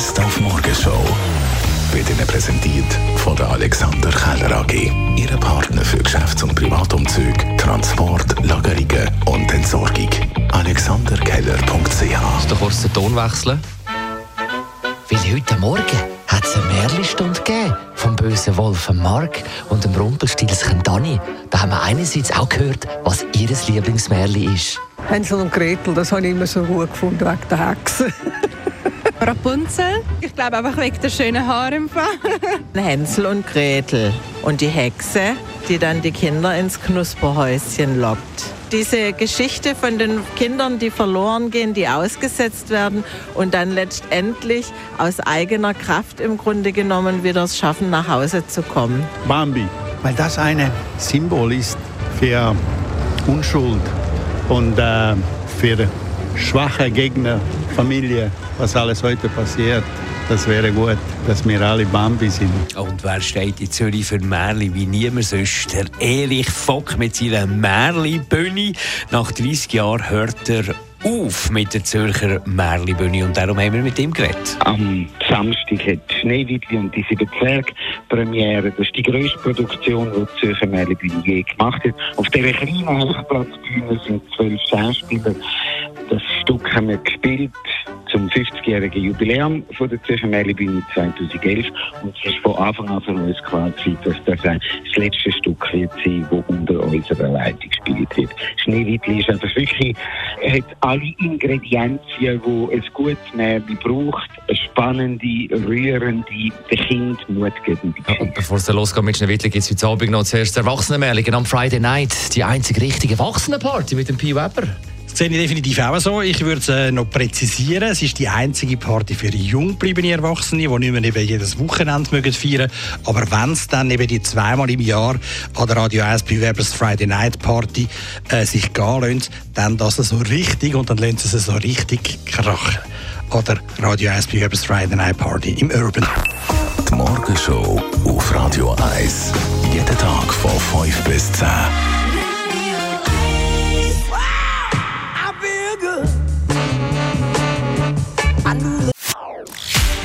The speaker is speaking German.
Best auf Morgenshow wird Ihnen präsentiert von der Alexander Keller AG. Ihre Partner für Geschäfts- und Privatumzug, Transport, Lagerungen und Entsorgung. AlexanderKeller.ch Du kurz den Ton wechseln. Weil heute Morgen hat es eine Märchenstunde gegeben vom bösen Wolf Mark und dem Rumpelstilzchen Dani. Da haben wir einerseits auch gehört, was ihr Lieblingsmärchen ist. Hänsel und Gretel, das habe ich immer so gut gefunden, wegen der Hexe. Rapunzel. Ich glaube einfach wegen der schönen Haare im Fall. Hänsel und Gretel und die Hexe, die dann die Kinder ins Knusperhäuschen lockt. Diese Geschichte von den Kindern, die verloren gehen, die ausgesetzt werden und dann letztendlich aus eigener Kraft im Grunde genommen wieder es schaffen, nach Hause zu kommen. Bambi, weil das ein Symbol ist für Unschuld und äh, für schwache Gegner, Familie, was alles heute passiert. Das wäre gut, dass wir alle Bambi sind. Und wer steht in Zürich für Märli wie niemand sonst? Der Erich Fock mit seiner Märli-Bühne. Nach 30 Jahren hört er auf mit der Zürcher Märli-Bühne und darum haben wir mit ihm geredet. Am Samstag hat Schneewittli und die sieben Zwerge Premiere. Das ist die grösste Produktion, die die Zürcher Märli-Bühne je gemacht hat. Auf dieser kleinen Hochplatzbühne sind zwölf Schauspieler. Das Stück haben wir gespielt zum 50-jährigen Jubiläum von der Zürcher Märli-Bühne 2011 und es ist von Anfang an für uns gewesen, dass das das letzte Stück wird sein, das unter unserer Leitung gespielt wird. Schneewittli ist einfach wirklich, hat alle Ingredienzien, die ein gutes Märchen braucht, eine spannende, rührende, dem Kind mutgebende Ja, und bevor es losgeht mit Schneewittli, gibt es heute Abend noch zuerst Erwachsenenmärchen am Friday Night. Die einzige richtige Erwachsenenparty mit dem Pi Weber. Das sehe ich definitiv auch so. Ich würde es äh, noch präzisieren. Es ist die einzige Party für jung gebliebene Erwachsene, die nicht mehr jedes Wochenende mögen feiern Aber wenn es dann eben die zweimal im Jahr an der Radio 1 bei Webers Friday Night Party äh, sich gehen lassen, dann das so richtig und dann sie es so richtig krachen. Oder Radio 1 bei Webers Friday Night Party im Urban. Die Morgenshow auf Radio 1. Jeden Tag von 5 bis 10.